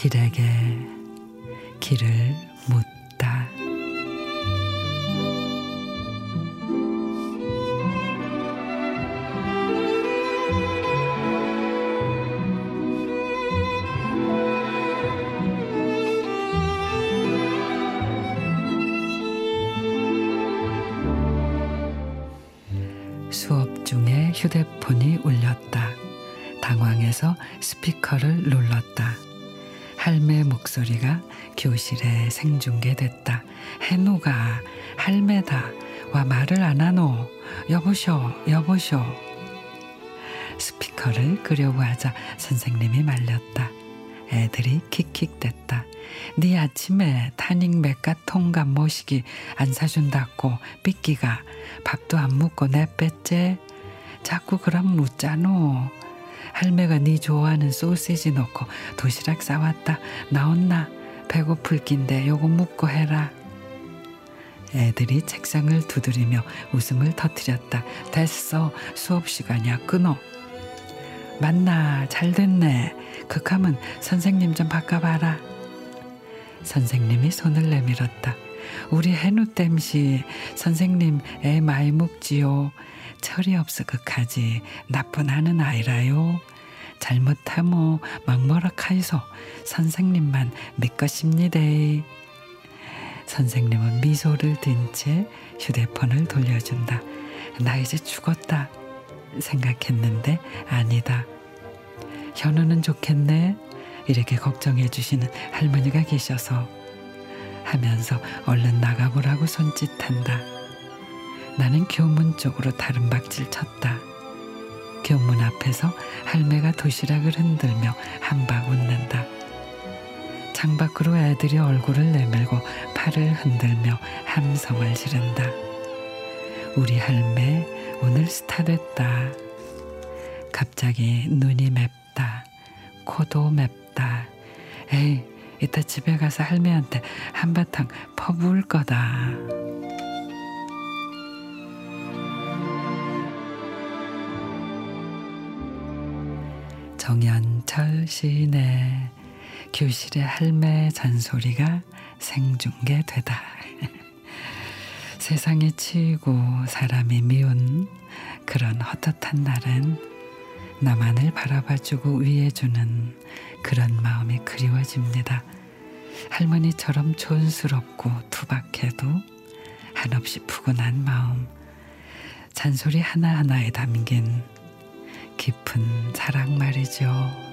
길에게 길을 묻 중에 휴대폰이 울렸다. 당황해서 스피커를 눌렀다. 할매 목소리가 교실에 생중계됐다. 해노가 할매다. 와 말을 안 하노. 여보쇼 여보쇼. 스피커를 끄려고 하자 선생님이 말렸다. 애들이 킥킥댔다. 네 아침에 타닝 맥가 통감 모시기 안 사준다고 삐끼가 밥도 안 먹고 내뺐제 자꾸 그럼 묻자노. 할매가 네 좋아하는 소시지 넣고 도시락 싸왔다. 나온나? 배고플 낀데 요거 묵고 해라. 애들이 책상을 두드리며 웃음을 터뜨렸다. 됐어. 수업 시간이야. 끊어. 맞나? 잘 됐네. 극하면 선생님 좀 바꿔봐라. 선생님이 손을 내밀었다. 우리 해누 땜시 선생님 애 많이 묵지요. 철이 없어 극하지. 나쁜 하는 아이라요. 잘못하모 막뭐라 카이소. 선생님만 믿것입니다. 선생님은 미소를 띤 채 휴대폰을 돌려준다. 나 이제 죽었다 생각했는데 아니다. 현우는 좋겠네. 이렇게 걱정해 주시는 할머니가 계셔서 하면서 얼른 나가보라고 손짓한다. 나는 교문 쪽으로 다른 박질 쳤다. 교문 앞에서 할매가 도시락을 흔들며 한박 웃는다. 창밖으로 애들이 얼굴을 내밀고 팔을 흔들며 함성을 지른다. 우리 할매 오늘 스타 됐다. 갑자기 눈이 맵다. 코도 맵다. 에이, 이따 집에 가서 할매한테 한바탕 퍼부을 거다. 정연철 시인의 교실의 할매 잔소리가 생중계되다. 세상에 치이고 사람이 미운 그런 헛헛한 날은 나만을 바라봐주고 위해주는 그런 마음이 그리워집니다. 할머니처럼 촌스럽고 투박해도 한없이 푸근한 마음, 잔소리 하나하나에 담긴 깊은 사랑 말이죠.